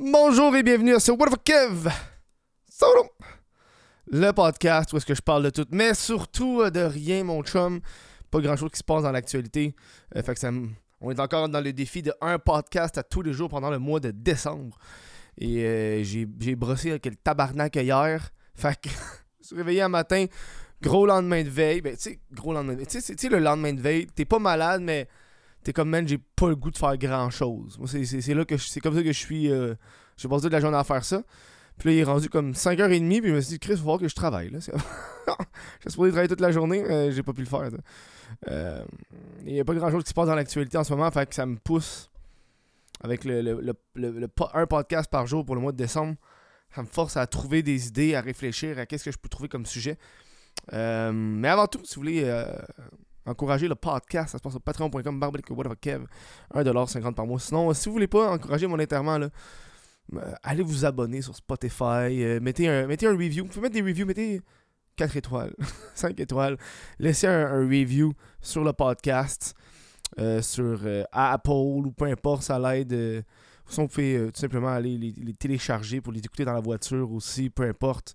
Bonjour et bienvenue à ce What the Kev Solo Le podcast où est-ce que je parle de tout, mais surtout euh, de rien, mon chum. Pas grand chose qui se passe dans l'actualité. Euh, on est encore dans le défi de un podcast à tous les jours pendant le mois de décembre. Et euh, j'ai brossé avec le tabarnak hier. Fait que je suis réveillé un matin, gros lendemain de veille. Ben, tu sais, gros lendemain de veille. Tu sais, le lendemain de veille, t'es pas malade, mais t'es comme, man, j'ai pas le goût de faire grand chose. C'est- là que c'est comme ça que je suis. euh, j'ai passé toute la journée à faire ça. Puis là, il est rendu comme 5h30, puis je me suis dit, Chris, il va falloir que je travaille. là. J'ai supposé travailler toute la journée, mais j'ai pas pu le faire. Euh, Il y a pas grand chose qui se passe dans l'actualité en ce moment, fait que ça me pousse avec le, le- le- un podcast par jour pour le mois de décembre. Ça me force à trouver des idées, à réfléchir à qu'est-ce que je peux trouver comme sujet. Euh, mais avant tout, si vous voulez euh, encourager le podcast, ça se passe sur patreon.com, barbaric Kev, 1$ par mois. Sinon, si vous voulez pas encourager monétairement, là, euh, allez vous abonner sur Spotify, euh, mettez, un, review. Vous pouvez mettre des reviews, mettez 4 étoiles, 5 étoiles. Laissez un, review sur le podcast, euh, sur euh, Apple ou peu importe, ça l'aide. euh, vous pouvez euh, tout simplement aller les télécharger pour les écouter dans la voiture aussi, peu importe.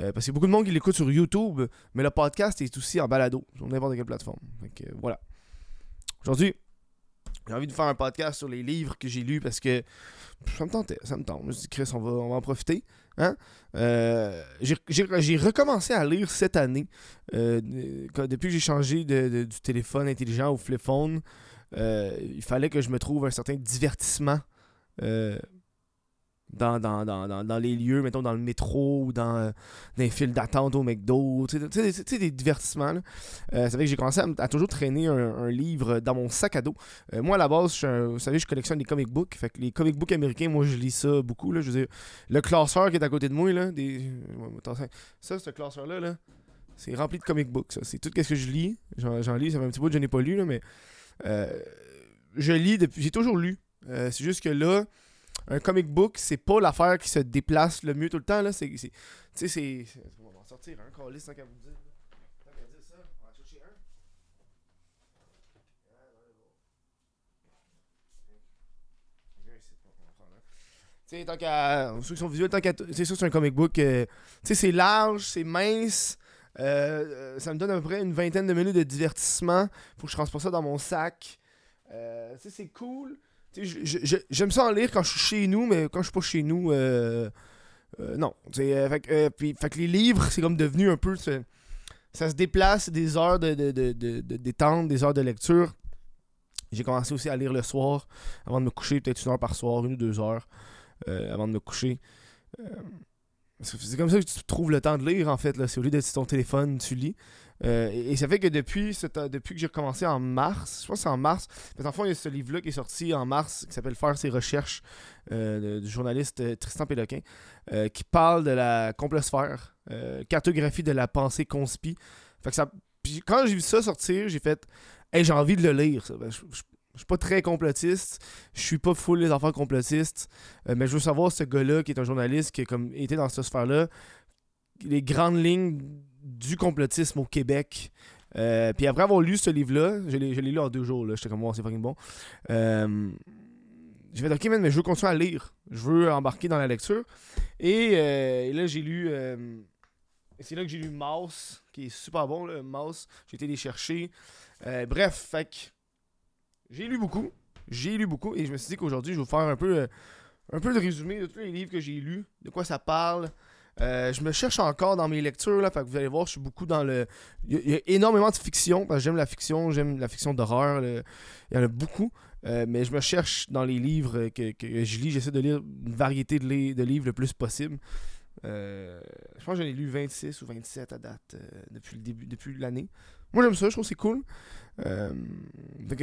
Euh, parce qu'il y a beaucoup de monde qui l'écoute sur YouTube, mais le podcast est aussi en balado, sur n'importe quelle plateforme. Euh, voilà. Aujourd'hui, j'ai envie de faire un podcast sur les livres que j'ai lus parce que ça me tentait, ça me tente. Je me suis dit, Chris, on va, on va en profiter. Hein? Euh, j'ai- recommencé à lire cette année. Euh, depuis que j'ai changé de, de- du téléphone intelligent au flip phone, il fallait que je me trouve un certain divertissement dans, dans, dans, dans, les lieux, mettons dans le métro ou dans, euh, les files d'attente au McDo, tu sais, des- divertissements. Euh, que j'ai commencé à, toujours traîner un, livre dans mon sac à dos. Euh, moi, à la base, je vous savez, je collectionne des comic books. Fait que les comic books américains, moi, je lis ça beaucoup. Là, je veux le classeur qui est à côté de moi, là, des... attention. ça, ce classeur-là, là, c'est rempli de comic books. Ça. C'est tout ce que je lis. J'en, j'en lis, ça fait un petit bout que je n'ai pas lu, là, mais euh, je lis depuis. J'ai toujours lu. Euh, c'est juste que là, un comic book, c'est pas l'affaire qui se déplace le mieux tout le temps. Là. C'est, tu sais, c'est. On va en sortir un, calice, tant qu'à vous dire. Ça, on va un. Tu sais, tant qu'à. Ceux qui sont visuels, tant qu'à. C'est ça, c'est un comic book. euh, tu sais, c'est large, c'est mince. euh, euh, ça me donne à peu près une vingtaine de minutes de divertissement. Faut que je transporte ça dans mon sac. Tu sais, c'est cool. J'aime ça en lire quand je suis chez nous, mais quand je suis pas chez nous, euh, euh, non. Euh, fait, puis- fait que les livres, c'est comme devenu un peu. Ça se déplace, des heures de, de, de, de- détente, des heures de lecture. J'ai commencé aussi à lire le soir, avant de me coucher, peut-être une heure par soir, une ou deux heures, avant de me coucher. C'est comme ça que tu trouves le temps de lire, en fait. C'est au lieu d'être sur ton téléphone, tu lis. Euh, et, ça fait que depuis, depuis que j'ai recommencé en mars, je pense que c'est en mars, parce qu'en fond, il y a ce livre-là qui est sorti en mars, qui s'appelle Faire ses recherches, euh, du journaliste euh, Tristan Péloquin, qui parle de la complosphère, cartographie de la pensée conspi. Fait que ça, quand j'ai vu ça sortir, j'ai fait, j'ai envie de le lire. Ben, je, je- suis pas très complotiste, je suis pas full les affaires complotistes, mais je veux savoir ce gars-là qui est un journaliste qui comme été dans cette sphère-là, les grandes lignes du complotisme au Québec. Euh, puis après avoir lu ce livre-là, je l'ai lu en deux jours, là, j'étais comme, wow, c'est fucking bon. Euh, j'ai fait, ok, man, mais je veux continuer à lire. Je veux embarquer dans la lecture. Et, euh, là, j'ai lu. euh, c'est là que j'ai lu Mouse, qui est super bon, là, Mouse. J'ai été les chercher. Bref, fait j'ai lu beaucoup. J'ai lu beaucoup. Et je me suis dit qu'aujourd'hui, je vais vous faire un peu, un peu de résumé de tous les livres que j'ai lus, de quoi ça parle. Euh, je me cherche encore dans mes lectures, là, que vous allez voir, je suis beaucoup dans le... Il y a- énormément de fiction, parce que j'aime la fiction, j'aime la fiction d'horreur, il y en a beaucoup, Euh, mais je me cherche dans les livres que, que je lis, j'essaie de lire une variété de, de livres le plus possible. Euh, je pense que j'en ai lu 26 ou 27 à date depuis le début, depuis l'année. Moi j'aime ça, je trouve c'est cool. Donc,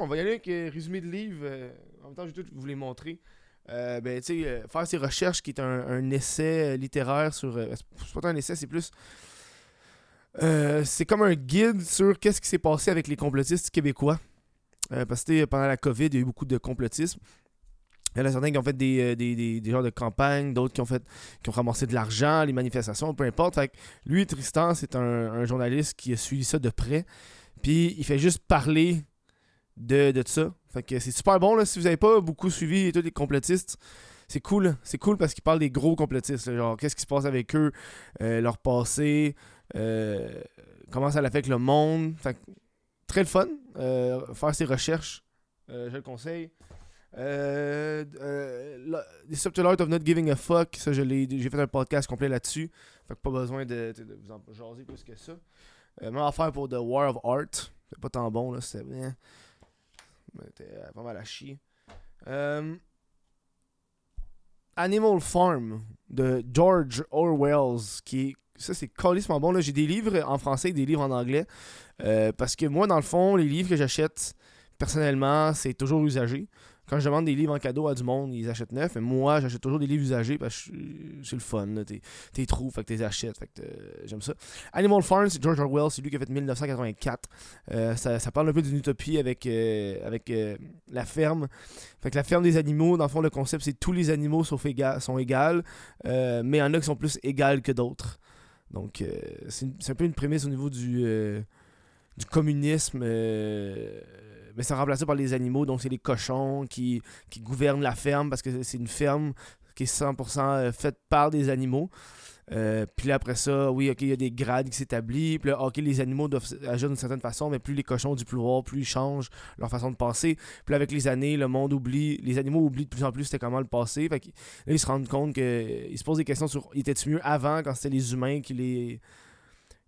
on va y aller avec un résumé de livre. euh, en même temps, je vais tout vous les montrer. Euh, ben, euh, faire ses recherches, qui est un, un essai euh, littéraire sur. euh, c'est pas un essai, c'est plus. euh, c'est comme un guide sur qu'est-ce qui s'est passé avec les complotistes québécois. Parce que pendant la COVID, il y a eu beaucoup de complotisme. Il y en a certains qui ont fait des, des, des, des genres de campagnes, d'autres qui ont fait qui ont ramassé de l'argent, les manifestations, peu importe. Lui, Tristan, c'est un, un journaliste qui a suivi ça de près. Puis il fait juste parler de, de ça. Fait que c'est super bon là, si vous n'avez pas beaucoup suivi tous les complotistes. c'est cool. C'est cool parce qu'il parle des gros complotistes. genre, qu'est-ce qui se passe avec eux, euh, leur passé, euh, comment ça affecte le monde. Fait, très le fun. faire ses recherches, je le conseille. Euh, The Subtle Art of Not Giving a Fuck, ça j'ai fait un podcast complet là-dessus. Fait que pas besoin de, vous en jaser plus que ça. Euh, même affaire pour The War of Art. C'est pas tant bon là, c'était bien. C'était pas mal à chier. Euh, Animal Farm de George Orwell, qui ça c'est colissement bon. J'ai des livres en français et des livres en anglais. Euh, parce que moi, dans le fond, les livres que j'achète personnellement, c'est toujours usagé quand je demande des livres en cadeau à du monde, ils achètent neuf. Mais moi, j'achète toujours des livres usagés parce que c'est le fun. T'es trous, fait t'es achètes. Fait euh, j'aime ça. Animal Farm, c'est George Orwell, c'est lui qui a fait 1984. Euh, ça, parle un peu d'une utopie avec, euh, avec la ferme. Fait que la ferme des animaux, dans le fond, le concept, c'est tous les animaux sont égaux. mais il y en a qui sont plus égales que d'autres. Donc, c'est un peu une prémisse au niveau du, du communisme mais c'est remplacé par les animaux, donc c'est les cochons qui, qui gouvernent la ferme parce que c'est une ferme qui est 100% euh, faite par des animaux. Euh, puis là, après ça, oui, ok, il y a des grades qui s'établissent. Puis là, ok, les animaux doivent agir d'une certaine façon, mais plus les cochons du pouvoir, plus ils changent leur façon de penser. Puis là, avec les années, le monde oublie, les animaux oublient de plus en plus c'était comment le passé. Là, ils se rendent compte qu'ils se posent des questions sur était-tu mieux avant quand c'était les humains qui les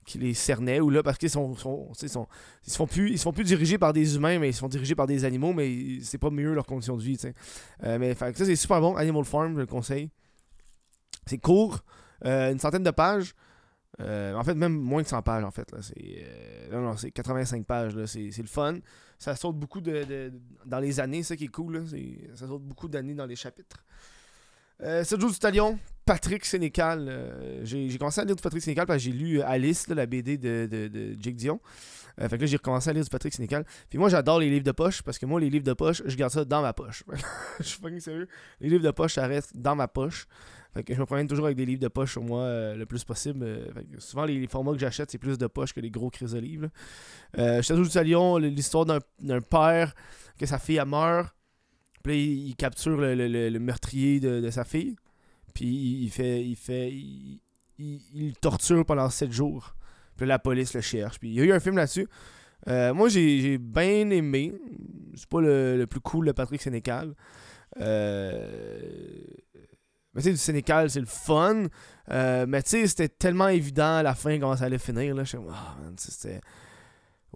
qui les cernaient ou là parce qu'ils sont, sont, sont, ils se font plus ils se font plus diriger par des humains mais ils sont dirigés par des animaux mais c'est pas mieux leur condition de vie euh, mais ça c'est super bon Animal Farm je le conseille. C'est court euh, une centaine de pages. Euh, en fait même moins de 100 pages en fait là c'est non non c'est 85 pages là c'est, le fun. Ça saute beaucoup de, dans les années ça qui est cool ça saute beaucoup d'années dans les chapitres. Euh, Sergio du Talion, Patrick Sénécal. Euh, j'ai commencé à lire du Patrick Sénécal parce que j'ai lu Alice, la BD de, de, Jake Dion. Euh, fait que là, j'ai recommencé à lire du Patrick Sénécal. Puis moi, j'adore les livres de poche parce que moi, les livres de poche, je garde ça dans ma poche. je suis fucking sérieux. Les livres de poche, ça reste dans ma poche. Fait que je me promène toujours avec des livres de poche sur moi euh, le plus possible. souvent, les, formats que j'achète, c'est plus de poche que les gros crises de livres. Euh, Château du Talion, l'histoire d'un père que sa fille a meurt il, capture le, meurtrier de, sa fille. Puis il fait. Il fait. Il, torture pendant 7 jours. Puis la police le cherche. Puis il y a eu un film là-dessus. Euh, moi, j'ai bien aimé. C'est pas le, plus cool de Patrick Sénécal. Euh, mais tu sais, du Sénécal, c'est le fun. Euh, mais tu sais, c'était tellement évident à la fin comment ça allait finir. Là. Je suis ah, c'était.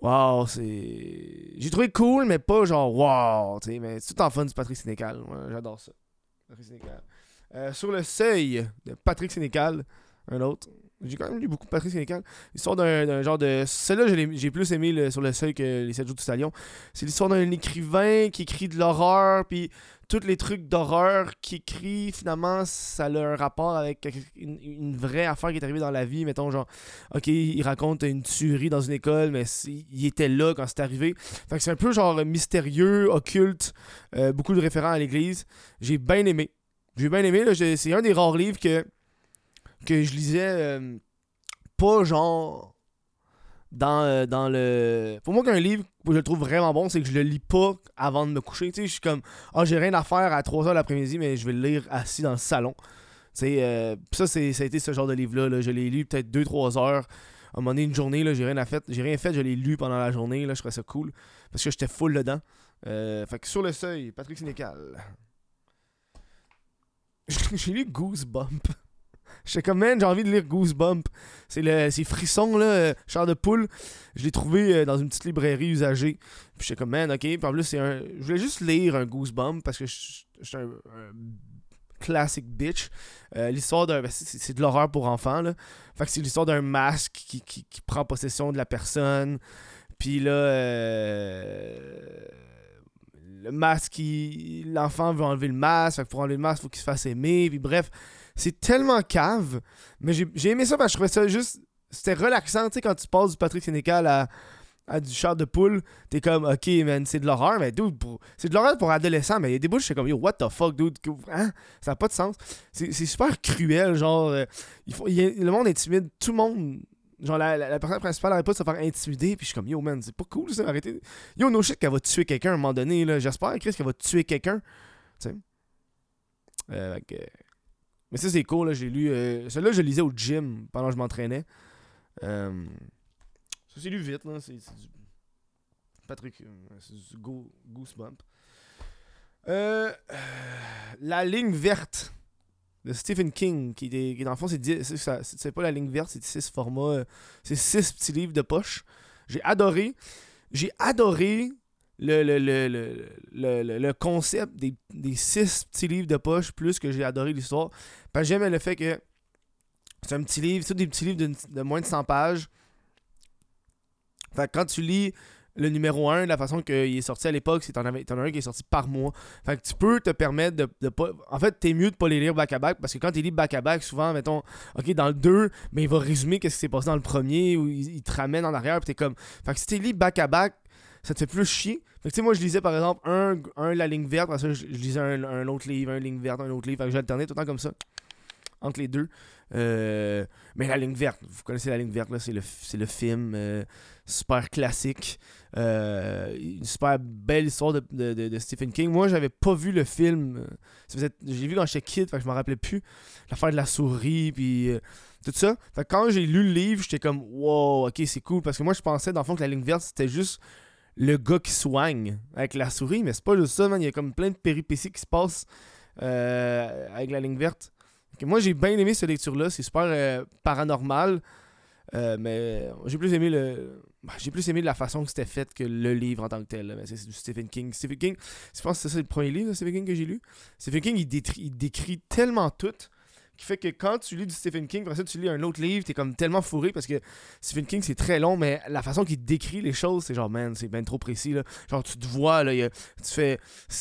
Wow, c'est. J'ai trouvé cool, mais pas genre wow, tu sais, mais c'est tout en fun du Patrick Sénécal. J'adore ça. Patrick Sénécal. Euh, sur le seuil de Patrick Sénécal, un autre. J'ai quand même lu beaucoup Patrick Sénécal. L'histoire d'un genre de. Celle-là, j'ai plus aimé sur le seuil que Les 7 jours du Stallion. C'est l'histoire d'un écrivain qui écrit de l'horreur, puis tous les trucs d'horreur qu'il écrit, finalement, ça a un rapport avec une, vraie affaire qui est arrivée dans la vie. Mettons, genre, ok, il raconte une tuerie dans une école, mais il était là quand c'est arrivé. Fait que c'est un peu genre mystérieux, occulte, euh, beaucoup de référents à l'église. J'ai bien aimé. J'ai bien aimé. C'est un des rares livres que, que je lisais euh, pas genre dans, euh, dans le. Pour moi, qu'un livre, je le trouve vraiment bon, c'est que je le lis pas avant de me coucher. Je suis comme, ah, j'ai rien à faire à 3h l'après-midi, mais je vais le lire assis dans le salon. Euh, ça, ça a été ce genre de livre-là. Je l'ai lu peut-être 2-3 heures. À un moment donné, une journée, là, j'ai rien fait. Rien fait, je l'ai lu pendant la journée. Là, je trouvais ça cool. Parce que j'étais full dedans. Fait que sur le seuil, Patrick Sénécal. j'ai lu Goosebump. J'étais comme, man, j'ai envie de lire Goosebump. C'est le, ces frissons, là, euh, char de poule. Je l'ai trouvé euh, dans une petite librairie usagée. Puis j'étais comme, man, ok. Puis c'est un. Je voulais juste lire un Goosebump parce que je suis un, classic bitch. Euh, l'histoire d'un. C'est de l'horreur pour enfants, là. Fait que c'est l'histoire d'un masque qui, qui, qui, prend possession de la personne. Puis là. Le masque, l'enfant veut enlever le masque. Pour enlever le masque, il faut qu'il se fasse aimer. Puis bref. C'est tellement cave. Mais j'ai aimé ça parce que je trouvais ça juste. C'était relaxant, tu sais, quand tu passes du Patrick Sénécal à, du char de poule, t'es comme, ok, man, c'est de l'horreur, mais dude, c'est de l'horreur pour adolescents, mais il y a des bouches, c'est comme, yo, what the fuck, dude, hein? ça n'a pas de sens. C'est super cruel, genre, euh, faut, le monde intimide tout le monde. Genre, la, la, personne principale n'arrête pas de se faire intimider, puis je suis comme, yo, man, c'est pas cool ça, arrêtez. Yo, no shit qu'elle va tuer quelqu'un à un moment donné, là. J'espère, Chris, qu'elle va tuer quelqu'un. Tu sais. Euh, Mais ça, c'est cool, là. J'ai lu. Euh... Celui-là, je lisais au gym pendant que je m'entraînais. Euh, Ça, c'est lu vite, là. C'est du. Patrick. euh, C'est du go... Goosebump. La ligne verte de Stephen King, qui est, qui dans le fond, c'est pas la ligne verte, c'est six formats, euh, c'est six petits livres de poche. J'ai adoré, j'ai adoré le, concept des, des six petits livres de poche, plus que j'ai adoré l'histoire. Parce que j'aimais le fait que c'est un petit livre, c'est des petits livres de, moins de 100 pages. Fait que quand tu lis le numéro 1, la façon qu'il est sorti à l'époque, c'est t'en as un qui est sorti par mois. Fait que tu peux te permettre de, de pas. En fait, t'es mieux de pas les lire back-à-back parce que quand tu lis back-à-back, souvent, mettons, ok, dans le 2, mais il va résumer qu'est-ce qui s'est passé dans le premier ou il, te ramène en arrière, puis t'es comme. Fait que si tu lis back-à-back, ça te fait plus chier. Fait que tu sais, moi, je lisais par exemple un, un la ligne verte, après ça, je, je lisais un, un autre livre, un ligne verte, un autre livre. Fait que j'alternais tout le temps comme ça, entre les deux. Euh, mais la ligne verte, vous connaissez la ligne verte, c'est le, le film euh, super classique. Euh, une super belle histoire de, de- Stephen King. Moi, j'avais pas vu le film. J'ai vu quand j'étais kid, fait que je me rappelais plus. L'affaire de la souris, puis tout ça. Fait que quand j'ai lu le livre, j'étais comme, wow, ok, c'est cool. Parce que moi, je pensais, dans le fond, que la ligne verte, c'était juste le gars qui soigne avec la souris. Mais c'est pas juste ça, man. Il y a comme plein de péripéties qui se passent avec la ligne verte. Moi, j'ai bien aimé cette lecture-là. C'est super euh, paranormal. Euh, mais j'ai plus aimé le bah, j'ai plus aimé la façon que c'était fait que le livre en tant que tel c'est du Stephen King. Stephen King je pense que c'est le premier livre de Stephen King que j'ai lu. Stephen King il, décrit tellement tout qui fait que quand tu lis du Stephen King après tu lis un autre livre t'es comme tellement fourré parce que Stephen King c'est très long mais la façon qu'il décrit les choses c'est genre man c'est bien trop précis là. Genre tu te vois là il tu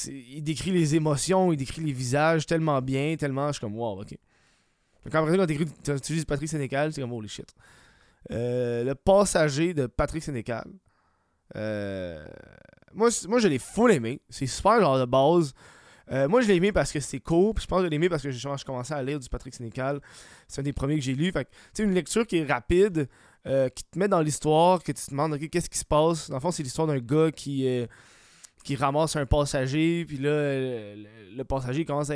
il décrit les émotions il décrit les visages tellement bien tellement je suis comme wow ok donc après quand t'écris- tu tu lis Patrick Sénécal c'est comme holy shit euh, le passager de Patrick Sénécal. Euh, moi, moi, je l'ai full aimé. C'est super genre de base. Euh, moi, je l'ai aimé parce que c'est court. Puis je pense que je l'ai aimé parce que je commençais à lire du Patrick Sénécal. C'est un des premiers que j'ai lu. Fait que, une lecture qui est rapide, euh, qui te met dans l'histoire, que tu te demandes, ok, qu'est-ce qui se passe? Dans le fond, c'est l'histoire d'un gars qui, qui ramasse un passager. Puis là, le- le passager commence à,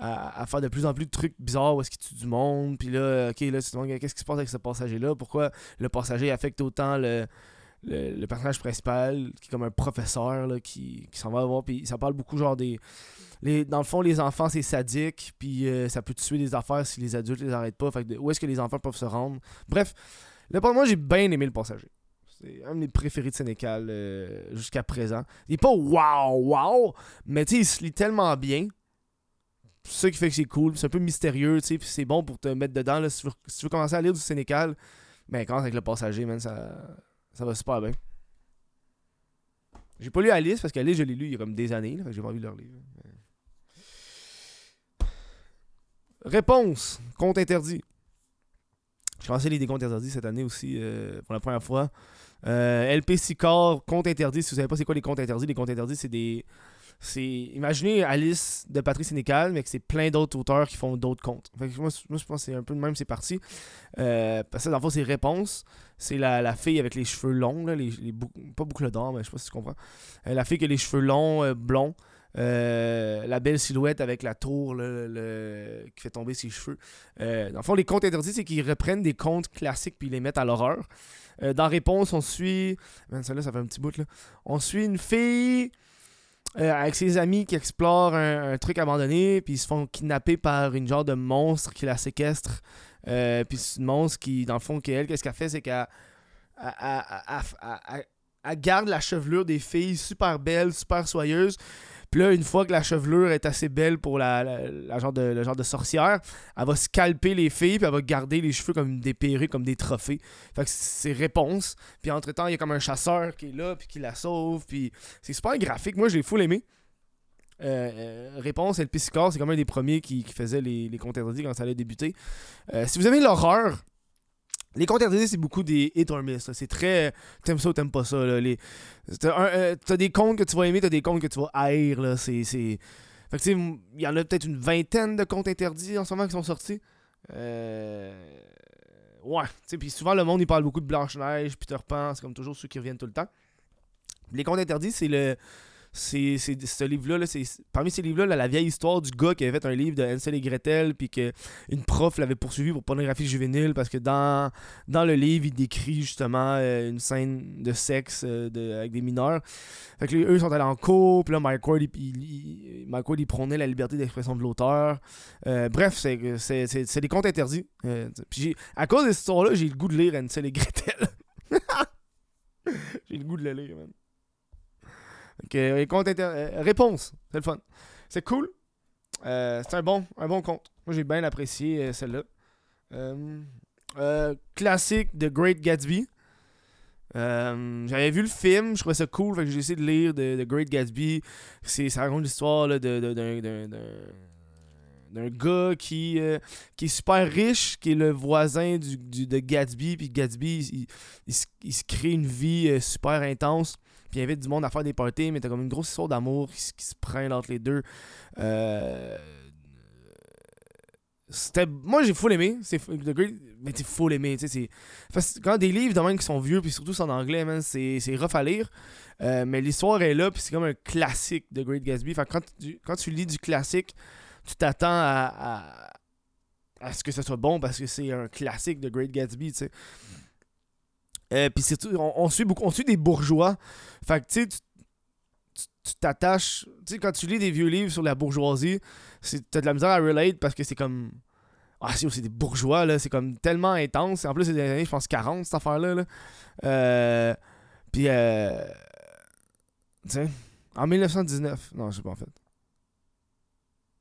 à, faire de plus en plus de trucs bizarres où est-ce qu'il tue du monde. Puis là, ok, là, tu te demandes, qu'est-ce qui se passe avec ce passager-là? Pourquoi le passager affecte autant le, le, personnage principal, qui est comme un professeur là, qui, qui s'en va voir. Puis ça parle beaucoup, genre des. Les, dans le fond, les enfants, c'est sadique. Puis euh, ça peut tuer des affaires si les adultes les arrêtent pas. Fait que où est-ce que les enfants peuvent se rendre? Bref, là, pour moi, j'ai bien aimé le passager. C'est un de mes préférés de Sénécal euh, jusqu'à présent. Il est pas wow, wow, mais tu sais, il se lit tellement bien. C'est ça qui fait que c'est cool. C'est un peu mystérieux, tu sais, puis c'est bon pour te mettre dedans. Là, si, tu veux, commencer à lire du Sénécal, ben commence avec le passager, man, ça, ça va super bien. J'ai pas lu Alice parce qu'Alice, je l'ai lu il y a comme des années, là, j'ai pas envie de le relire. Réponse compte interdit. J'ai commencé à lire des comptes interdits cette année aussi euh, pour la première fois. Euh, LP Sicor, compte interdit. Si vous savez pas c'est quoi les comptes interdits, les comptes interdits, c'est des. C'est. Imaginez Alice de Patrick Sénécal, mais que c'est plein d'autres auteurs qui font d'autres contes. Fait que moi, moi, je pense que c'est un peu de même, c'est parti. Euh, parce que dans le fond, c'est Réponse. C'est la, fille avec les cheveux longs, là, les, les pas boucles d'or, mais je sais pas si tu comprends. Euh, la fille qui a les cheveux longs, euh, blonds. La belle silhouette avec la tour là, le- qui fait tomber ses cheveux. Dans le fond, les contes interdits, c'est qu'ils reprennent des contes classiques puis les mettent à l'horreur. Dans Réponse, on suit. Man, celle-là, ça fait un petit bout là. On suit une fille euh, avec ses amis qui explorent un, truc abandonné, puis ils se font kidnapper par une genre de monstre qui la séquestre. Euh, puis c'est une monstre qui, dans le fond, qu'elle, qu'est-ce qu'elle fait, c'est qu'elle elle- elle- elle- elle- elle- elle garde la chevelure des filles super belles, super soyeuses. Puis là, une fois que la chevelure est assez belle pour la, la- de, le genre de sorcière, elle va scalper les filles, puis elle va garder les cheveux comme des perruques, comme des trophées. Fait que c'est réponse. Puis entre-temps, il y a comme un chasseur qui est là, puis qui la sauve. Puis c'est super graphique. Moi, j'ai full aimé. Euh, euh, réponse, El Piscor, c'est comme un des premiers qui, qui faisait les, les contes interdits quand ça allait débuter. Euh, si vous aimez l'horreur, les contes interdits, c'est beaucoup des hit or miss. C'est très. T'aimes ça ou t'aimes pas ça. là. Euh, t'as des contes que tu vas aimer, t'as des contes que tu vas haïr. Là. C'est, c'est... Fait que il y en a peut-être une vingtaine de contes interdits en ce moment qui sont sortis. Euh... Ouais. Puis souvent, le monde, il parle beaucoup de Blanche-Neige, Peter Pan, c'est comme toujours ceux qui reviennent tout le temps. Les contes interdits, c'est le. C'est c'est- ce livre-là, là, c'est parmi ces livres-là, là, la vieille histoire du gars qui avait fait un livre de Hansel et Gretel, puis que une prof l'avait poursuivi pour pornographie juvénile parce que dans, dans le livre, il décrit justement euh, une scène de sexe euh, avec des mineurs. Fait que eux sont allés en cours, puis là, Mike Ward, il, il- il- prônait la liberté d'expression de l'auteur. Euh, bref, c'est c'est- c'est- des contes interdits. Puis à cause de cette histoire-là, j'ai le goût de lire Hansel et Gretel. j'ai le goût de le lire, man. Inter- euh, réponse, c'est le fun. C'est cool. Euh, c'est un bon, un bon conte. Moi, j'ai bien apprécié euh, celle-là. Classique de Great Gatsby. J'avais vu le film, je trouvais ça cool, j'ai essayé de lire de, Great Gatsby. Ça raconte l'histoire d'un, gars qui, qui est super riche, qui est le voisin du, de Gatsby. Puis Gatsby, il, il se- crée une vie super intense. Puis invite du monde à faire des parties, mais t'as comme une grosse histoire d'amour qui, se- prend entre les deux. Euh, c'était moi j'ai full aimé c'est The Great mais t'es full aimé quand des livres qui sont vieux puis surtout c'est en anglais c'est rough à lire Euh, mais l'histoire est là puis c'est comme un classique de Great Gatsby fait quand tu quand tu lis du classique tu t'attends à, à ce que ce soit bon parce que c'est un classique de Great Gatsby Euh, puis surtout on, on suit on suit des bourgeois fait que tu sais tu t'attaches. Tu sais, quand tu lis des vieux livres sur la bourgeoisie, c'est- t'as de la misère à relate parce que c'est comme. Ah, c'est c'est des bourgeois, là. C'est comme tellement intense. En plus, c'est des années, je pense, 40, cette affaire-là. Là. Euh, Puis, euh. Tu sais, en 1919. Non, je sais pas, en fait.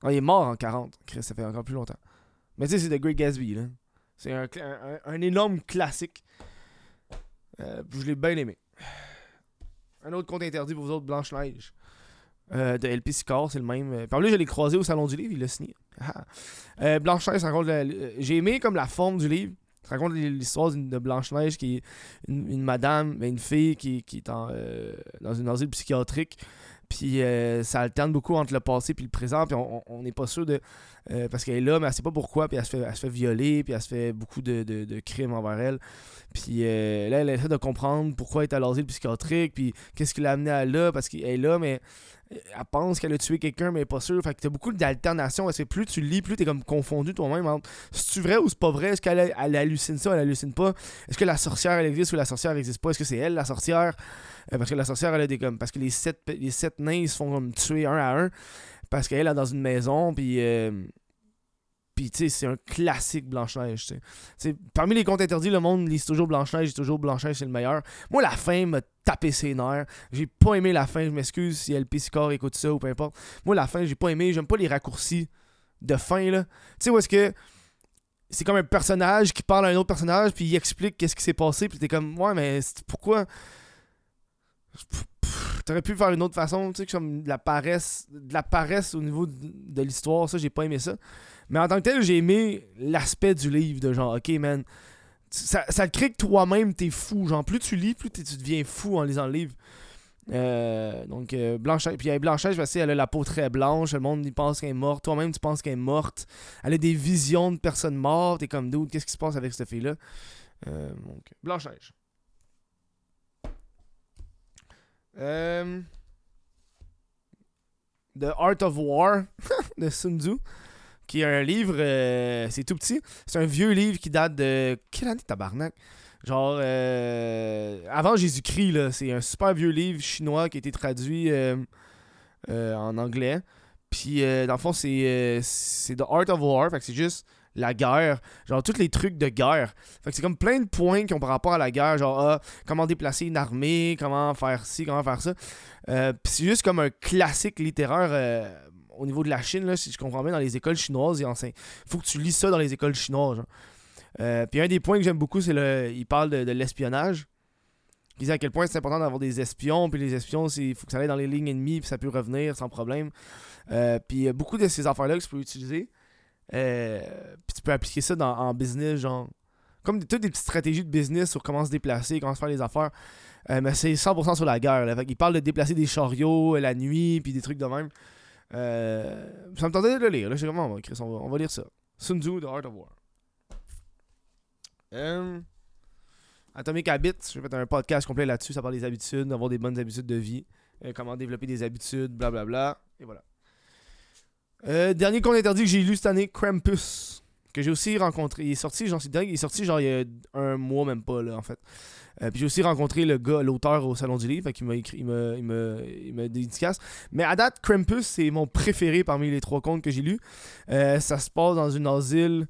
Ah, il est mort en 40. Chris, ça fait encore plus longtemps. Mais tu sais, c'est The Great Gatsby, là. C'est un, un énorme classique. Euh, je l'ai bien aimé. Un autre conte interdit pour vous autres, Blanche-Neige. Euh, de LP Sicard, c'est le même. Euh, Par là, je l'ai croisé au Salon du Livre, il l'a signé. Ah. Blanche-Neige, ça raconte. la- J'ai aimé comme la forme du livre. Ça raconte l'histoire de Blanche-Neige qui est une, madame, une fille qui, qui est en, dans une asile psychiatrique. Puis ça alterne beaucoup entre le passé et le présent. Puis on n'est pas sûr de. Euh, parce qu'elle est là, mais elle sait pas pourquoi. Puis elle se fait, elle se fait violer. Puis elle se fait beaucoup de, de- de crimes envers elle. Puis euh, là, elle essaie de comprendre pourquoi elle est à l'asile psychiatrique. Puis qu'est-ce qui l'a amené à là. Parce qu'elle est là, mais elle pense qu'elle a tué quelqu'un, mais elle est pas sûre. Fait que t'as beaucoup d'alternations. Parce que plus tu lis, plus t'es comme confondu toi-même entre c'est-tu vrai ou c'est pas vrai. Est-ce qu'elle elle hallucine ça, elle hallucine pas? Est-ce que la sorcière, elle existe ou la sorcière existe pas? Est-ce que c'est elle, la sorcière? Euh, Parce que la sorcière, elle a des comme. Parce que les sept, les sept nains, ils se font comme tuer un à un. Parce qu'elle est dans une maison, puis. euh, puis, tu sais, c'est un classique Blanche-Neige, Parmi les contes interdits, le monde lit toujours Blanche-Neige, toujours Blanche-Neige, c'est le meilleur. Moi, la fin m'a tapé ses nerfs. J'ai pas aimé la fin, je m'excuse si LP Score écoute ça ou peu importe. Moi, la fin, j'ai pas aimé. J'aime pas les raccourcis de fin, là. Tu sais, où est-ce que c'est comme un personnage qui parle à un autre personnage, puis il explique qu'est-ce qui s'est passé, puis t'es comme, ouais, mais pourquoi? T'aurais pu faire d'une autre façon, tu sais, comme de la paresse, de la paresse au niveau de l'histoire, ça, j'ai pas aimé ça. Mais en tant que tel, j'ai aimé l'aspect du livre, de genre, ok, man, ça, ça crée que toi-même, t'es fou. Genre, plus tu lis, plus tu deviens fou en lisant le livre. Euh, donc, euh, Blanche, puis elle, Blanche-Neige, parce qu'elle a la peau très blanche, le monde il pense qu'elle est morte, toi-même tu penses qu'elle est morte. Elle a des visions de personnes mortes, t'es comme dude, qu'est-ce qui se passe avec cette fille-là? Euh, Donc. Euh, The Art of War de Sun Tzu, qui est un livre, euh, c'est tout petit. C'est un vieux livre qui date de. Quelle année tabarnak? Genre, euh, avant Jésus-Christ, là. C'est un super vieux livre chinois qui a été traduit euh, en anglais. Puis, dans le fond, c'est c'est The Art of War. Fait que c'est juste la guerre. Genre, tous les trucs de guerre. Fait que c'est comme plein de points qui ont par rapport à la guerre. Genre, ah, comment déplacer une armée, comment faire ci, comment faire ça. Euh, c'est juste comme un classique littéraire au niveau de la Chine, là, si je comprends bien, dans les écoles chinoises, il faut que tu lis ça dans les écoles chinoises. Euh, puis un des points que j'aime beaucoup, c'est le. Il parle de, l'espionnage. Il dit à quel point c'est important d'avoir des espions, puis les espions, il faut que ça aille dans les lignes ennemies, puis ça peut revenir sans problème. Euh, puis il y a beaucoup de ces affaires-là que tu peux utiliser. Euh, puis tu peux appliquer ça dans, en business, genre. Comme toutes des petites stratégies de business sur comment se déplacer, comment se faire les affaires. Euh, mais c'est 100% sur la guerre. Qu'il parle de déplacer des chariots euh, la nuit, puis des trucs de même. Euh, ça me tentait de le lire. Là, j'ai vraiment, Chris, on va, on va lire ça. Sun Tzu, The Art of War. Euh, Atomic Habits, j'ai fait un podcast complet là-dessus. Ça parle des habitudes, d'avoir des bonnes habitudes de vie. euh, comment développer des habitudes, blablabla. Et voilà. Dernier conte interdit que j'ai lu cette année, Krampus. J'ai aussi rencontré. Il est sorti, genre, c'est dingue, il est sorti genre il y a un mois, même pas, là, en fait. Euh, puis j'ai aussi rencontré le gars, l'auteur au Salon du Livre, qu'il m'a écrit, il m'a dédicace. Mais à date, Krampus, c'est mon préféré parmi les trois contes que j'ai lus. Euh, ça se passe dans une asile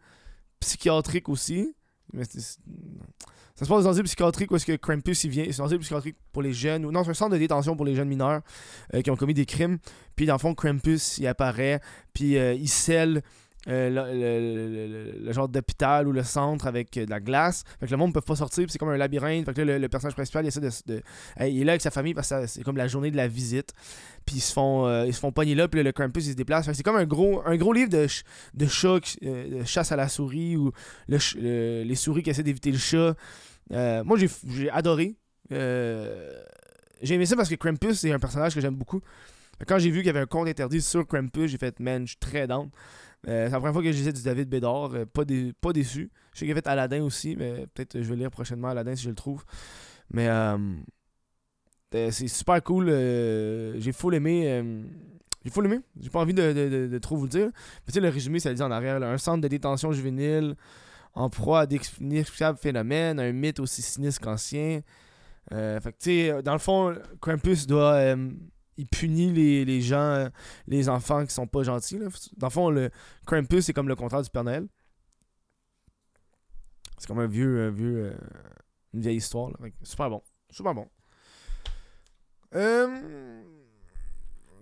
psychiatrique aussi. Ça se passe dans un asile psychiatrique où est-ce que Krampus il vient. C'est un asile psychiatrique pour les jeunes. Non, c'est un centre de détention pour les jeunes mineurs euh, qui ont commis des crimes. Puis dans le fond, Krampus il apparaît. Puis il scelle euh, le, le- le- genre d'hôpital ou le centre avec euh, de la glace. Fait que le monde ne peut pas sortir. C'est comme un labyrinthe. Fait que là, le, personnage principal il essaie de. il est là avec sa famille parce que c'est comme la journée de la visite. Puis ils se font, euh, ils se font pogner là. Puis le Krampus il se déplace. C'est comme un gros, un gros livre de, ch- de chat, euh, chasse à la souris ou les souris qui essaient d'éviter le chat. Moi, j'ai adoré. J'ai aimé ça parce que Krampus, c'est un personnage que j'aime beaucoup. Quand j'ai vu qu'il y avait un compte interdit sur Krampus, j'ai fait, man, je suis très down. Euh, c'est la première fois que je lisais du David Bédard. euh, pas, dé- pas déçu. Je sais qu'il a fait Aladdin aussi, mais peut-être que je vais lire prochainement Aladdin si je le trouve. Mais euh, euh, c'est super cool. euh, j'ai full aimé. euh, j'ai full aimé. J'ai pas envie de, de- de- trop vous le dire. Mais tu sais, le résumé, ça le dit en arrière. un centre de détention juvénile en proie à d'inexplicables phénomènes, un mythe aussi sinistre qu'ancien. Euh, fait que, tu sais, dans le fond, Krampus doit. euh, il punit les, les gens, les enfants qui sont pas gentils. Dans le fond, le Krampus, c'est comme le contraire du Père Noël. C'est comme un vieux. un vieux euh, une vieille histoire. Super bon. Super bon. Euh,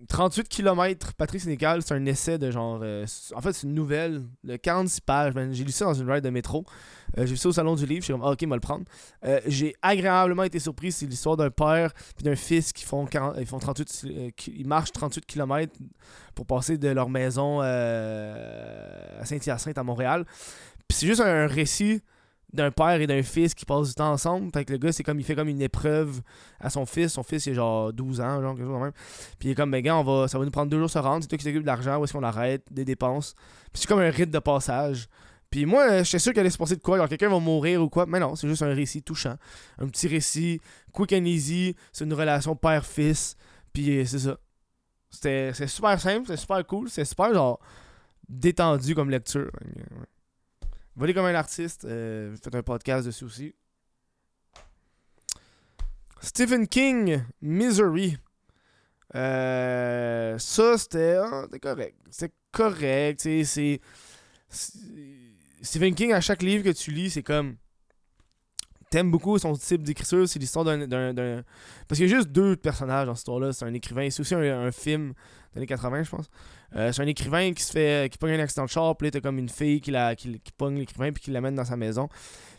38 km, Patrick Sénécal, c'est un essai de genre. euh, en fait, c'est une nouvelle de 46 pages. J'ai lu ça dans une ride de métro. Euh, j'ai vu ça au salon du livre. Je suis comme, ah, ok, on va le prendre. Euh, j'ai agréablement été surpris. C'est l'histoire d'un père et d'un fils qui font, 40 ils font 38. euh, qui- ils marchent 38 km pour passer de leur maison à Saint-Hyacinthe à Montréal. Puis c'est juste un récit d'un père et d'un fils qui passent du temps ensemble. Fait que le gars, c'est comme il fait comme une épreuve à son fils. Son fils, il a genre 12 ans, genre quelque chose même. Puis il est comme, ben gars, on va, ça va nous prendre deux jours se rendre. C'est toi qui t'occupes de l'argent, où est-ce qu'on arrête, des dépenses. Puis c'est comme un rite de passage. Puis moi, euh, j'étais sûr qu'il allait se passer de quoi, genre quelqu'un va mourir ou quoi. Mais non, c'est juste un récit touchant. Un petit récit, quick and easy. C'est une relation père-fils. Puis euh, c'est ça. C'était super simple, c'est super cool, c'est super genre détendu comme lecture. Voler comme un artiste, euh, fait un podcast dessus aussi. Stephen King, Misery. Euh, ça, c'était ah, correct. C'était correct. C'est. Stephen King, à chaque livre que tu lis, c'est comme. T'aimes beaucoup son type d'écriture, c'est l'histoire d'un- Parce qu'il y a juste deux personnages dans cette histoire-là. C'est un écrivain, c'est aussi un, un film des années 80, je pense. Euh, c'est un écrivain qui se fait. qui pogne un accident de char, puis là, t'as comme une fille qui, la, qui, pogne l'écrivain, puis qui l'amène dans sa maison.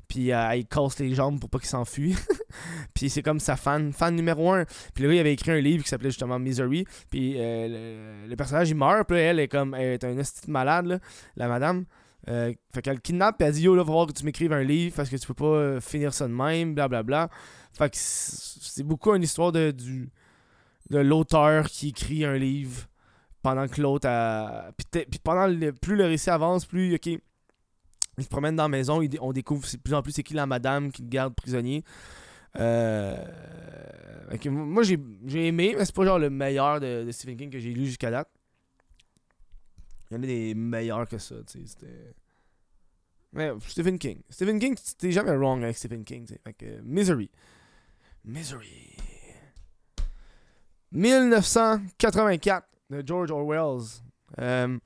Puis euh, il casse les jambes pour pas qu'il s'enfuit. puis c'est comme sa fan, fan numéro un. Puis le gars, il avait écrit un livre qui s'appelait justement Misery. Puis euh, le, personnage, il meurt. Puis elle est comme. Elle est un esti de malade, la madame. Euh, fait qu'elle le kidnappe, puis elle dit Yo, là, va falloir que tu m'écrives un livre parce que tu peux pas euh, finir ça de même, blablabla. Fait que c'est beaucoup une histoire de, de l'auteur qui écrit un livre pendant que l'autre a. Puis, puis pendant plus le récit avance, plus ok. Il se promène dans la maison, on découvre de plus en plus c'est qui la madame qui le garde prisonnier. Euh, moi j'ai aimé, mais c'est pas genre le meilleur de, Stephen King que j'ai lu jusqu'à date. Il y en a des meilleurs que ça, tu sais. Mais Stephen King. Stephen King, t'es jamais wrong avec Stephen King, Misery. Misery. 1984 de George Orwell. Euh,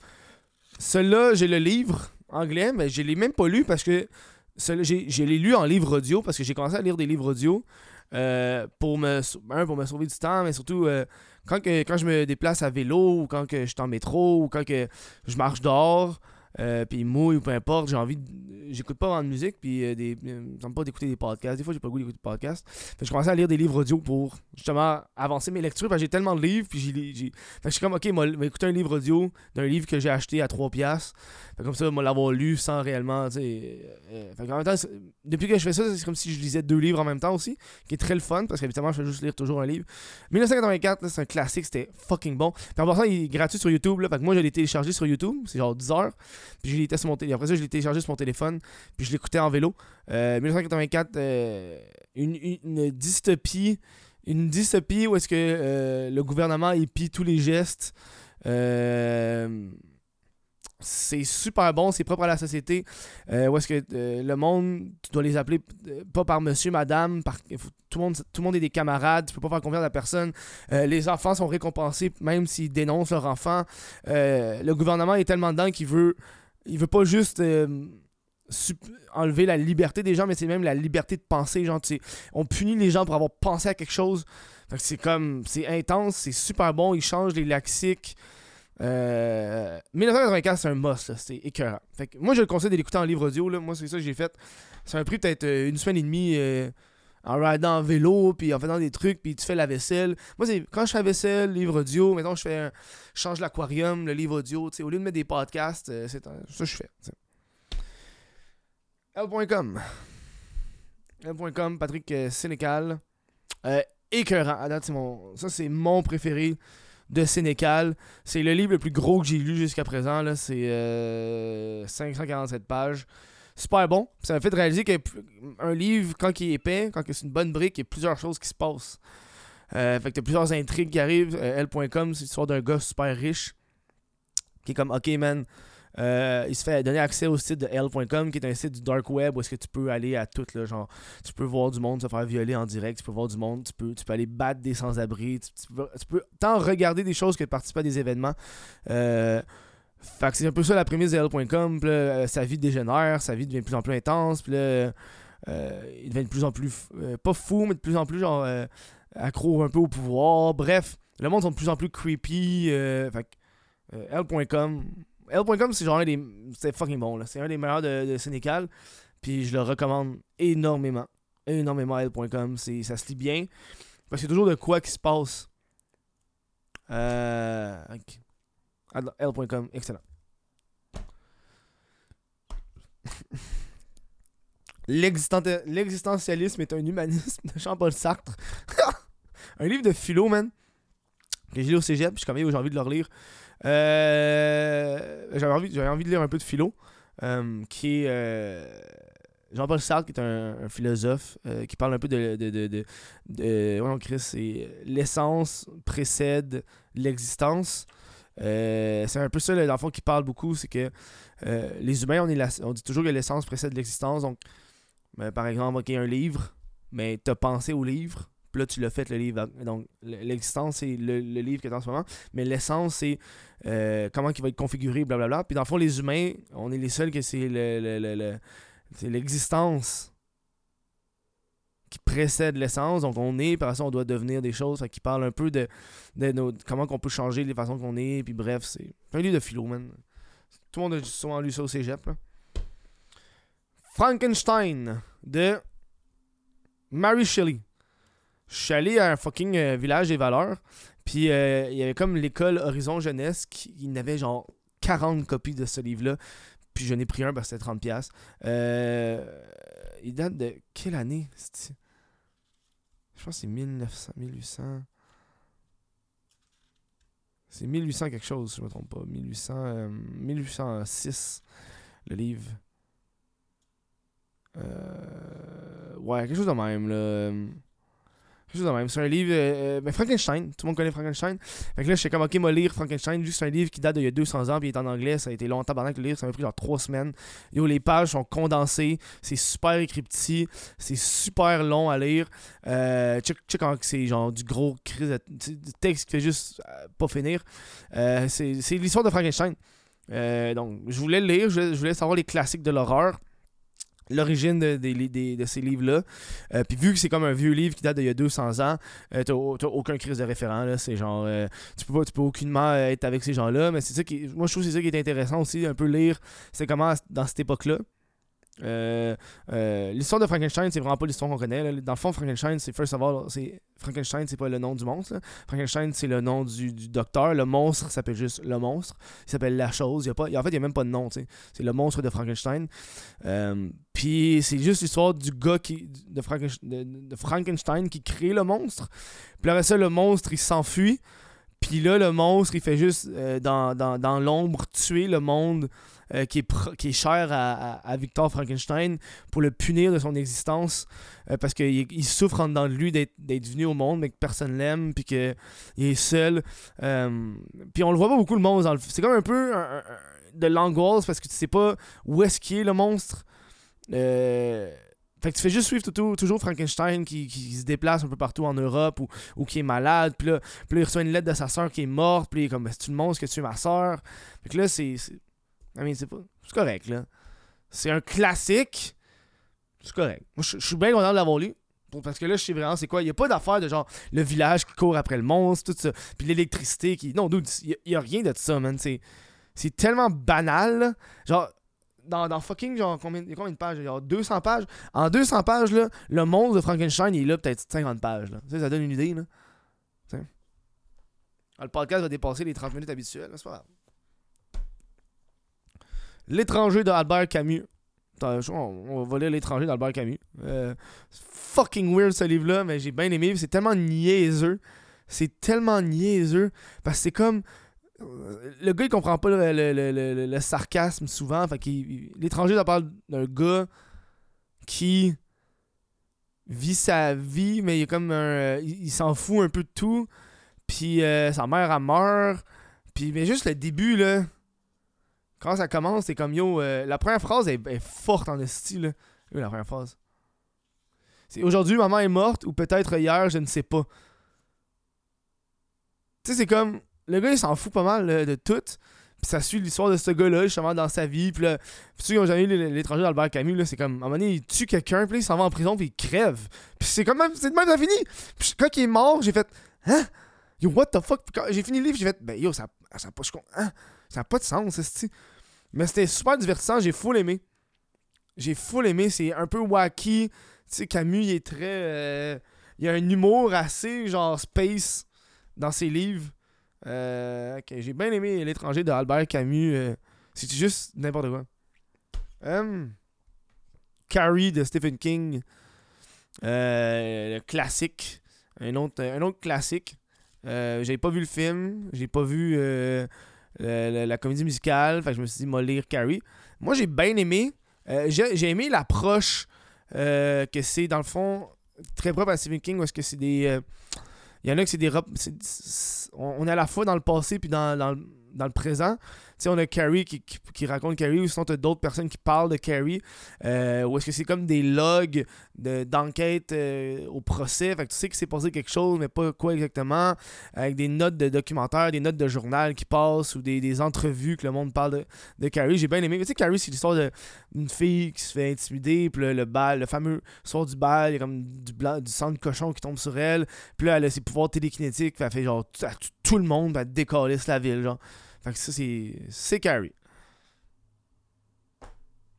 Celui-là, j'ai le livre anglais, mais je l'ai même pas lu parce que je l'ai lu en livre audio parce que j'ai commencé à lire des livres audio euh, pour me pour me sauver du temps, mais surtout euh, quand, que, quand je me déplace à vélo ou quand que je suis en métro ou quand que je marche dehors. Euh, puis il mouille ou peu importe, j'ai envie. J'écoute pas vraiment de musique, puis euh, des... euh, j'aime pas d'écouter des podcasts. Des fois, j'ai pas le goût d'écouter des podcasts. Fait que je commençais à lire des livres audio pour justement avancer mes lectures. Parce que j'ai tellement de livres, puis j'ai. j'ai- Fait que je suis comme, ok, moi, écouter un livre audio d'un livre que j'ai acheté à 3$. piastres. Fait comme ça, moi, l'avoir lu sans réellement, tu sais. euh, fait qu'en même temps, depuis que je fais ça, c'est comme si je lisais deux livres en même temps aussi, qui est très le fun, parce qu'habituellement, je fais juste lire toujours un livre. 1984, là, c'est un classique, c'était fucking bon. Puis en passant, il est gratuit sur YouTube, là. Fait que moi, je l'ai téléchargé sur YouTube, c'est genre 10 heures. Puis je testé sur mon téléphone. Après ça, je l'ai téléchargé sur mon téléphone, puis je l'écoutais en vélo. Euh, 1984, euh, une, une- une dystopie une dystopie où est-ce que euh, le gouvernement épie tous les gestes. Euh, c'est super bon, c'est propre à la société. Euh, où est-ce que euh, le monde, tu dois les appeler euh, pas par monsieur, madame, par, tout, le monde, tout le monde est des camarades, tu peux pas faire confiance à personne. Les enfants sont récompensés même s'ils dénoncent leur enfant. Le gouvernement est tellement dedans qu'il veut, il veut pas juste enlever la liberté des gens, mais c'est même la liberté de penser. Genre, on punit les gens pour avoir pensé à quelque chose. C'est comme, c'est intense, c'est super bon, ils changent les lexiques. Euh, 1984, c'est un must, c'est écœurant. Fait que moi, je le conseille de l'écouter en livre audio. Là. Moi, c'est ça que j'ai fait. Ça m'a pris peut-être euh, une semaine et demie euh, en ridant en vélo, puis en faisant des trucs, puis tu fais la vaisselle. Moi, c'est quand je fais la vaisselle, livre audio. Maintenant, je fais un- change l'aquarium, le livre audio. Au lieu de mettre des podcasts, euh, c'est ça je fais. L.com. L.com, Patrick Sénécal. Écœurant. C'est mon, ça, c'est mon préféré de Sénécal. C'est le livre le plus gros que j'ai lu jusqu'à présent. C'est euh, 547 pages. Super bon. Ça m'a fait réaliser qu'un livre, quand il est épais, quand c'est une bonne brique, il y a plusieurs choses qui se passent. Euh, fait que t'as plusieurs intrigues qui arrivent. Euh, L.com, c'est l'histoire d'un gars super riche qui est comme, ok man, euh, il se fait donner accès au site de L.com qui est un site du dark web où est-ce que tu peux aller à tout là, genre tu peux voir du monde se faire violer en direct, tu peux voir du monde, tu peux, tu peux aller battre des sans-abri, tu, tu peux, tant regarder des choses que participer à des événements. Euh, c'est un peu ça la prémisse de L.com. Puis là, euh, sa vie dégénère, sa vie devient de plus en plus intense. Puis euh, il devient de plus en plus, pas fou, mais de plus en plus genre accro un peu au pouvoir. Bref, le monde sont de plus en plus creepy. fait L.com. L.com, c'est genre un des. C'est fucking bon, là. C'est un des meilleurs de, de. Puis je le recommande énormément. Énormément L.com. C'est- Ça se lit bien. Parce qu'il y a toujours de quoi qui se passe. Euh. L.com, excellent. L'existen- L'existentialisme est un humanisme de Jean-Paul Sartre. un livre de philo, man. Que j'ai lu au cégep, puis je suis comme, j'ai envie de le relire. Euh, j'avais, envie, j'avais envie de lire un peu de philo. euh, qui est euh, Jean-Paul Sartre, qui est un, philosophe, qui parle un peu de. de, de, Chris, c'est l'essence précède l'existence. C'est un peu ça, là, dans le fond, qui parle beaucoup, c'est que les humains, on, dit toujours que l'essence précède l'existence. Donc, par exemple, ok, un livre, mais t'as pensé au livre, puis là, tu l'as fait, le livre. Donc, l- l'existence, c'est le, livre que t'as en ce moment, mais l'essence, c'est euh, comment il va être configuré, blablabla. Puis dans le fond, les humains, on est les seuls que c'est le, le- le- l'existence qui précède l'essence. Donc on est, par ça, on doit devenir des choses. Qui parle un peu de, comment qu'on peut changer les façons qu'on est. Puis bref, c'est un livre de philo, man. Tout le monde a souvent lu ça au cégep. là. Frankenstein de Mary Shelley. Je suis allé à un fucking euh, village des valeurs. Puis euh, il y avait comme l'école Horizon Jeunesse qui il y en avait genre 40 copies de ce livre-là. Puis j'en ai pris un parce que c'était 30$. Euh, il date de quelle année? Je pense que c'est 1900, 1800. C'est 1800 quelque chose, si je me trompe pas. 1800, euh, 1806, le livre. Ouais, quelque chose de même, là. De même. C'est un livre. euh, ben Frankenstein. Tout le monde connaît Frankenstein. Fait que là, j'étais comme, ok, moi, lire Frankenstein. Juste un livre qui date d'il y a 200 ans, puis il est en anglais. Ça a été longtemps pendant que le livre, ça m'a pris genre 3 semaines. Les pages sont condensées. C'est super écrit petit. C'est super long à lire. Euh, check, check quand c'est genre du gros crise texte qui fait juste euh, pas finir. Euh, c'est l'histoire de Frankenstein. Euh, donc, je voulais le lire. Je voulais savoir les classiques de l'horreur l'origine de, de ces livres-là. Euh, Puis vu que c'est comme un vieux livre qui date d'il y a 200 ans, euh, t'as au- t'as aucun crise de référent. Là. C'est genre, euh, tu, peux pas, tu peux aucunement être avec ces gens-là, mais c'est ça qui, moi je trouve que c'est ça qui est intéressant aussi, un peu lire, c'est comment dans cette époque-là. Euh, euh, l'histoire de Frankenstein, c'est vraiment pas l'histoire qu'on connaît. Dans le fond, Frankenstein, c'est first of all, c'est Frankenstein, c'est pas le nom du monstre. Frankenstein, c'est le nom du, du docteur. Le monstre s'appelle juste le monstre. Il s'appelle la chose. Y a pas, en fait, il y a même pas de nom. tu sais. C'est le monstre de Frankenstein. Euh, Puis c'est juste l'histoire du gars qui, de, de, Frankenstein qui crée le monstre. Puis après ça, le monstre, il s'enfuit. Puis là, le monstre, il fait juste, dans, dans, dans l'ombre, tuer le monde euh, qui, est cher à, Victor Frankenstein pour le punir de son existence. euh, parce qu'il il souffre en dedans de lui d'être venu au monde, mais que personne l'aime, puis qu'il est seul. Euh, puis on le voit pas beaucoup, le monstre. C'est comme un peu de l'angoisse parce que tu sais pas où est-ce qu'il est, le monstre. Fait que tu fais juste suivre toujours Frankenstein qui, se déplace un peu partout en Europe ou, qui est malade. Puis là, il reçoit une lettre de sa soeur qui est morte. Puis il est comme, c'est-tu le monstre que tu es ma soeur? Là, c'est. I mean, c'est pas. C'est correct, là. C'est un classique. C'est correct. Moi, je suis bien content de l'avoir lu. Parce que là, je sais vraiment c'est quoi. Il n'y a pas d'affaire de genre le village qui court après le monstre, tout ça. Puis l'électricité qui. Non, dude, il n'y a, rien de ça, man. C'est, c'est tellement banal. Genre, dans, dans fucking, genre, combien, y a combien de pages? Genre 200 pages? En 200 pages, là, le monstre de Frankenstein, il est là peut-être 50 pages. Là. Sais, ça donne une idée, là. Ah, le podcast va dépasser les 30 minutes habituelles, c'est pas grave. L'étranger de Albert Camus. On, va lire L'étranger d'Albert Camus. Euh, fucking weird ce livre-là, mais j'ai bien aimé. C'est tellement niaiseux. C'est tellement niaiseux. Parce que c'est comme. euh, Le gars, il comprend pas le, le- le- le- sarcasme souvent. L'étranger, ça parle d'un gars qui vit sa vie, mais il comme un. euh, Il, il s'en fout un peu de tout. Puis euh, sa mère, elle meurt. Puis, mais juste le début, là. Quand ça commence, c'est comme yo. euh, la première phrase est, forte en style. Là. La première phrase. C'est aujourd'hui, maman est morte, ou peut-être hier, je ne sais pas. Tu sais, c'est comme. Le gars, il s'en fout pas mal de tout. Puis ça suit l'histoire de ce gars-là, justement, dans sa vie. Puis là, puis ceux qui ont jamais lu l'étranger d'Albert Camus, là, c'est comme, à un moment donné, il tue quelqu'un, puis il s'en va en prison, puis il crève. Puis c'est comme même, c'est de même, ça finit. Puis quand il est mort, j'ai fait, hein? Yo, what the fuck? Quand j'ai fini le livre, j'ai fait, ben yo, ça, ça, pas, hein? pas de sens, c'est Mais c'était super divertissant, j'ai full aimé. J'ai full aimé, c'est un peu wacky. Tu sais, Camus, il est très. euh, il a un humour assez, genre, space dans ses livres. Euh, j'ai bien aimé L'étranger de Albert Camus. euh, c'est juste n'importe quoi. Hum, Carrie de Stephen King. Euh, le classique. Un autre, un autre classique. Euh, j'ai pas vu le film. J'ai pas vu euh, la, comédie musicale. Je me suis dit, moi, lire Carrie. Moi, j'ai bien aimé. Euh, j'ai aimé l'approche euh, que c'est, dans le fond, très propre à Stephen King, parce que c'est des. euh, il y en a que c'est des. c'est- on, on est à la fois dans le passé puis dans, dans le présent. Tu sais, on a Carrie qui, raconte Carrie, ou sinon t'as d'autres personnes qui parlent de Carrie. Euh, ou est-ce que c'est comme des logs de- d'enquête euh, au procès. Fait que tu sais qu'il s'est passé quelque chose, mais pas quoi exactement. Avec des notes de documentaire, des notes de journal qui passent, ou des, entrevues que le monde parle de, Carrie. J'ai bien aimé. Tu sais, Carrie, c'est l'histoire d'une fille qui se fait intimider, puis le, le bal, le fameux soir du bal, il y a comme du, blanc, du sang de cochon qui tombe sur elle. Puis là, elle a ses pouvoirs télékinétiques, puis elle fait genre tout, le monde, elle décalisse la ville, genre. Fait que ça, c'est. C'est Carrie.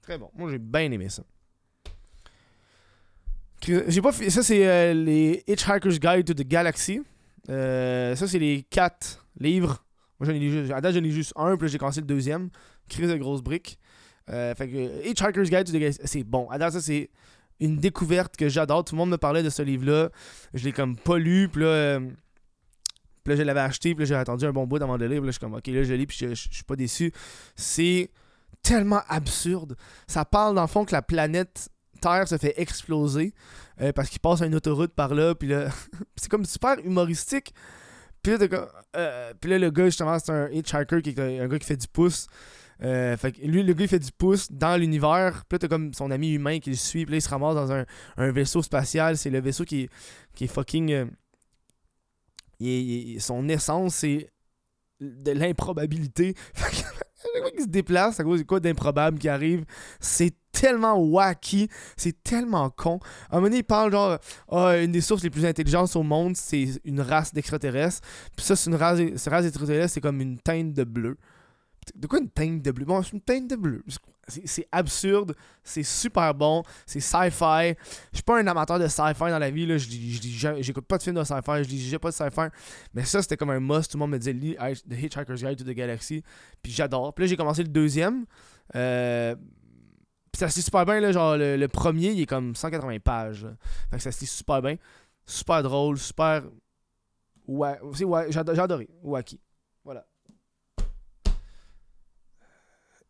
Très bon. Moi, j'ai bien aimé ça. J'ai pas fi- Ça, c'est euh, les Hitchhiker's Guide to the Galaxy. Euh, ça, c'est les quatre livres. Moi, j'en ai juste. À date, j'en ai juste un, puis j'ai commencé le deuxième. Crise de grosse brique. Euh, fait que Hitchhiker's Guide to the Galaxy, c'est bon. À date, ça, c'est une découverte que j'adore. Tout le monde me parlait de ce livre-là. Je l'ai comme pas lu, puis là. Puis là, je l'avais acheté, puis là, j'ai attendu un bon bout avant de lire. Puis là, je suis comme, ok, là, je lis, puis je, suis pas déçu. C'est tellement absurde. Ça parle, dans le fond, que la planète Terre se fait exploser euh, parce qu'il passe une autoroute par là, puis là, c'est comme super humoristique. Euh, puis là, le gars, justement, c'est un hitchhiker qui est un gars qui fait du pouce. Euh, fait que lui, le gars, il fait du pouce dans l'univers. Puis là, t'as comme son ami humain qui le suit. Puis là, il se ramasse dans un, vaisseau spatial. C'est le vaisseau qui qui est fucking. Il il son essence, c'est de l'improbabilité. Qu'il se déplace, à cause de quoi d'improbable qui arrive, c'est tellement wacky, c'est tellement con. À un moment il parle genre, Ah, une des sources les plus intelligentes au monde, c'est une race d'extraterrestres. Puis ça, c'est une race d'extraterrestres, c'est comme une teinte de bleu. De quoi une teinte de bleu? Bon, c'est une teinte de bleu. C'est absurde, c'est super bon, c'est sci-fi. Je suis pas un amateur de sci-fi dans la vie. Je j'écoute pas de films de sci-fi, je lis pas de sci-fi. Mais ça, c'était comme un must. Tout le monde me disait, lis The Hitchhiker's Guide to the Galaxy. Puis j'adore. Puis là, j'ai commencé le deuxième. Euh, puis ça se lit super bien, là. Genre, le, premier, il est comme 180 pages. Fait que ça se lit super bien. Super drôle, super. Ouais, ouais, j'ai adoré. Wacky.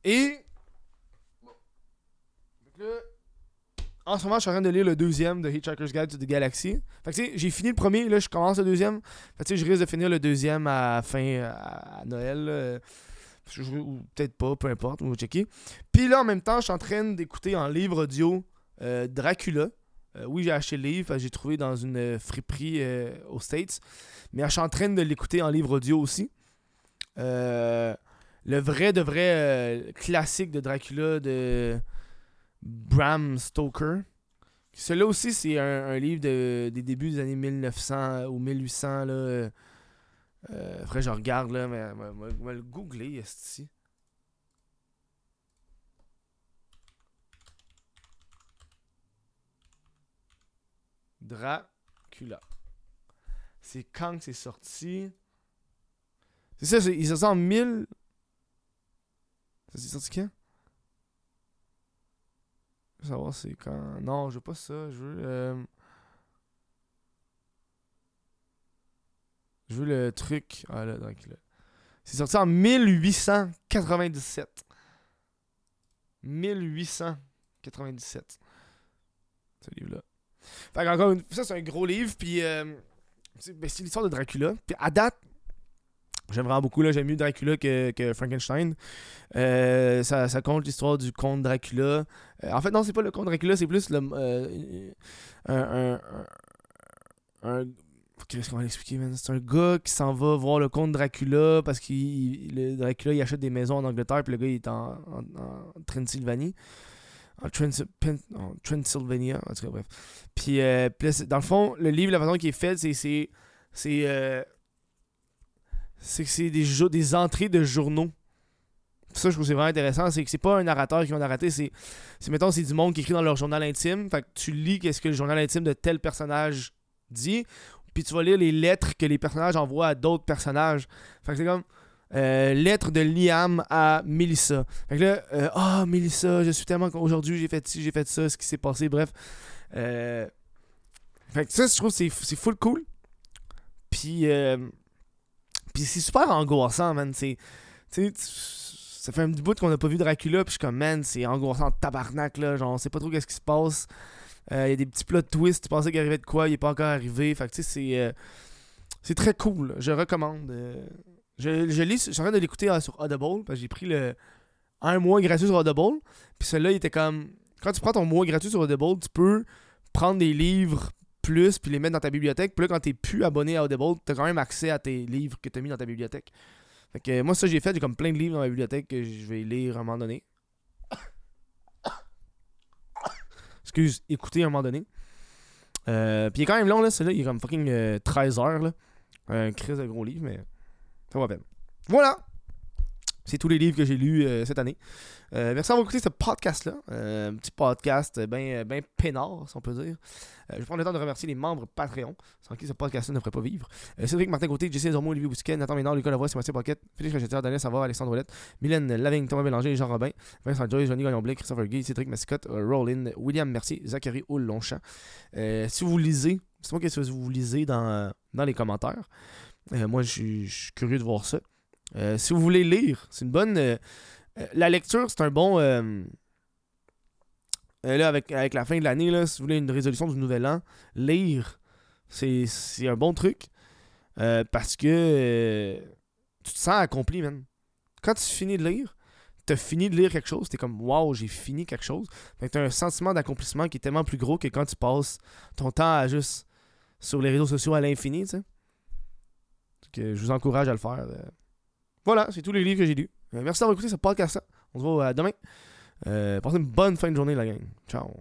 Et. Là, en ce moment, je suis en train de lire le deuxième de Hitchhiker's Guide to the Galaxy. Fait que tu sais, j'ai fini le premier, là, je commence le deuxième. Fait que je risque de finir le deuxième à fin à, Noël. là. Je- ou peut-être pas, peu importe, on va checker. Puis là, en même temps, je suis en train d'écouter en livre audio euh, Dracula. Euh, oui, j'ai acheté le livre, j'ai trouvé dans une euh, friperie euh, aux States. Mais je suis en train de l'écouter en livre audio aussi. Le vrai de vrai euh, classique de Dracula de Bram Stoker. Celui-là aussi, c'est un, livre de- des débuts des années 1900 ou 1800. Là. Euh, que je regarde, là, mais on va le googler, ici. Dracula. C'est quand que c'est sorti? C'est ça, il sorti en 1000. Ça s'est sorti quand? Je veux savoir c'est quand. Non, je veux pas ça. Je veux. euh, Je veux le truc. Ah là, Dracula. C'est sorti en 1897. 1897. Ce livre-là. Fait qu'encore une ça, c'est un gros livre. Puis, euh, ben, c'est l'histoire de Dracula. Puis, à date, j'aime vraiment beaucoup. J'aime mieux Dracula que, que Frankenstein. Euh, ça, ça compte l'histoire du comte Dracula. Euh, en fait, non, c'est pas le comte Dracula, c'est plus le. euh, un. un, un, Qu'est-ce qu'on va l'expliquer, man? C'est un gars qui s'en va voir le comte Dracula parce que le Dracula il achète des maisons en Angleterre, puis le gars il est en, en, en Transylvanie. En, Transylvania, en tout cas, bref. Puis, euh, dans le fond, le livre, la façon qu'il est fait, c'est. C'est. C'est que c'est des, des entrées de journaux. Ça, je trouve c'est vraiment intéressant. C'est que c'est pas un narrateur qui va narrater, c'est. mettons, c'est du monde qui écrit dans leur journal intime. Fait que tu lis qu'est-ce que le journal intime de tel personnage dit. Puis tu vas lire les lettres que les personnages envoient à d'autres personnages. Fait que c'est comme. euh, lettre de Liam à Melissa. Fait que là, euh, ah, Melissa, je suis tellement. Aujourd'hui, j'ai fait ci, j'ai fait ça, ce qui s'est passé, bref. Euh, fait que ça, je trouve c'est c'est full cool. Puis. Euh, puis c'est super angoissant, man. Tu sais, ça fait un petit bout qu'on n'a pas vu Dracula, puis je suis comme, man, c'est angoissant de tabarnak, là. Genre, on sait pas trop qu'est-ce qui se passe. Il y a des petits plot twists, tu pensais qu'il arrivait de quoi, il est pas encore arrivé. Fait que, tu sais, c'est. euh, c'est très cool. Je recommande. euh, je, suis en train de l'écouter euh, sur Audible, j'ai pris le. Un mois gratuit sur Audible. Puis celui-là, il était comme. Quand tu prends ton mois gratuit sur Audible, tu peux prendre des livres plus puis les mettre dans ta bibliothèque. Puis là, quand t'es plus abonné à Audible, t'as quand même accès à tes livres que t'as mis dans ta bibliothèque. Fait que euh, moi, ça, j'ai fait. J'ai comme plein de livres dans ma bibliothèque que je vais lire à un moment donné. Excuse, écouter à un moment donné. Euh, puis il est quand même long, là. Celui-là, il est comme fucking euh, 13 heures, là. Un crise de gros livre, mais ça va peine. Voilà! C'est tous les livres que j'ai lus euh, cette année. Euh, merci d'avoir écouté ce podcast-là. Euh, un petit podcast bien ben peinard, si on peut dire. Je vais prendre le temps de remercier les membres Patreon, sans qui ce podcast-là ne ferait pas vivre. Cédric Martin Côté, Jesse Zormo, Olivier Bousquet, Nathan Ménard, Lucas Lavoie, Sébastien Pocket, Félix Rocheteur, Daniel Savard, Alexandre Ouellette, Mylène Lavigne, Thomas Bélanger, Jean Robin, Vincent Joyce, Johnny Gagnon-Blais, Christopher Guy, Cédric Mascotte, Rollin, William Mercier, Zachary Hull Longchamp. Si vous lisez, c'est moi que vous lisez dans, dans les commentaires. Moi, je suis curieux de voir ça. Euh, si vous voulez lire, c'est une bonne. euh, euh, la lecture, c'est un bon. là, avec, avec la fin de l'année, si vous voulez une résolution du nouvel an, lire, c'est un bon truc. Parce que tu te sens accompli, man. Quand tu finis de lire, t'as fini de lire quelque chose, t'es comme waouh, j'ai fini quelque chose. Fait que t'as un sentiment d'accomplissement qui est tellement plus gros que quand tu passes ton temps à juste sur les réseaux sociaux à l'infini, tu sais. Je vous encourage à le faire. Voilà, c'est tous les livres que j'ai lus. Euh, merci d'avoir écouté ce podcast-là. On se voit euh, demain. Euh, passez une bonne fin de journée, la gang. Ciao.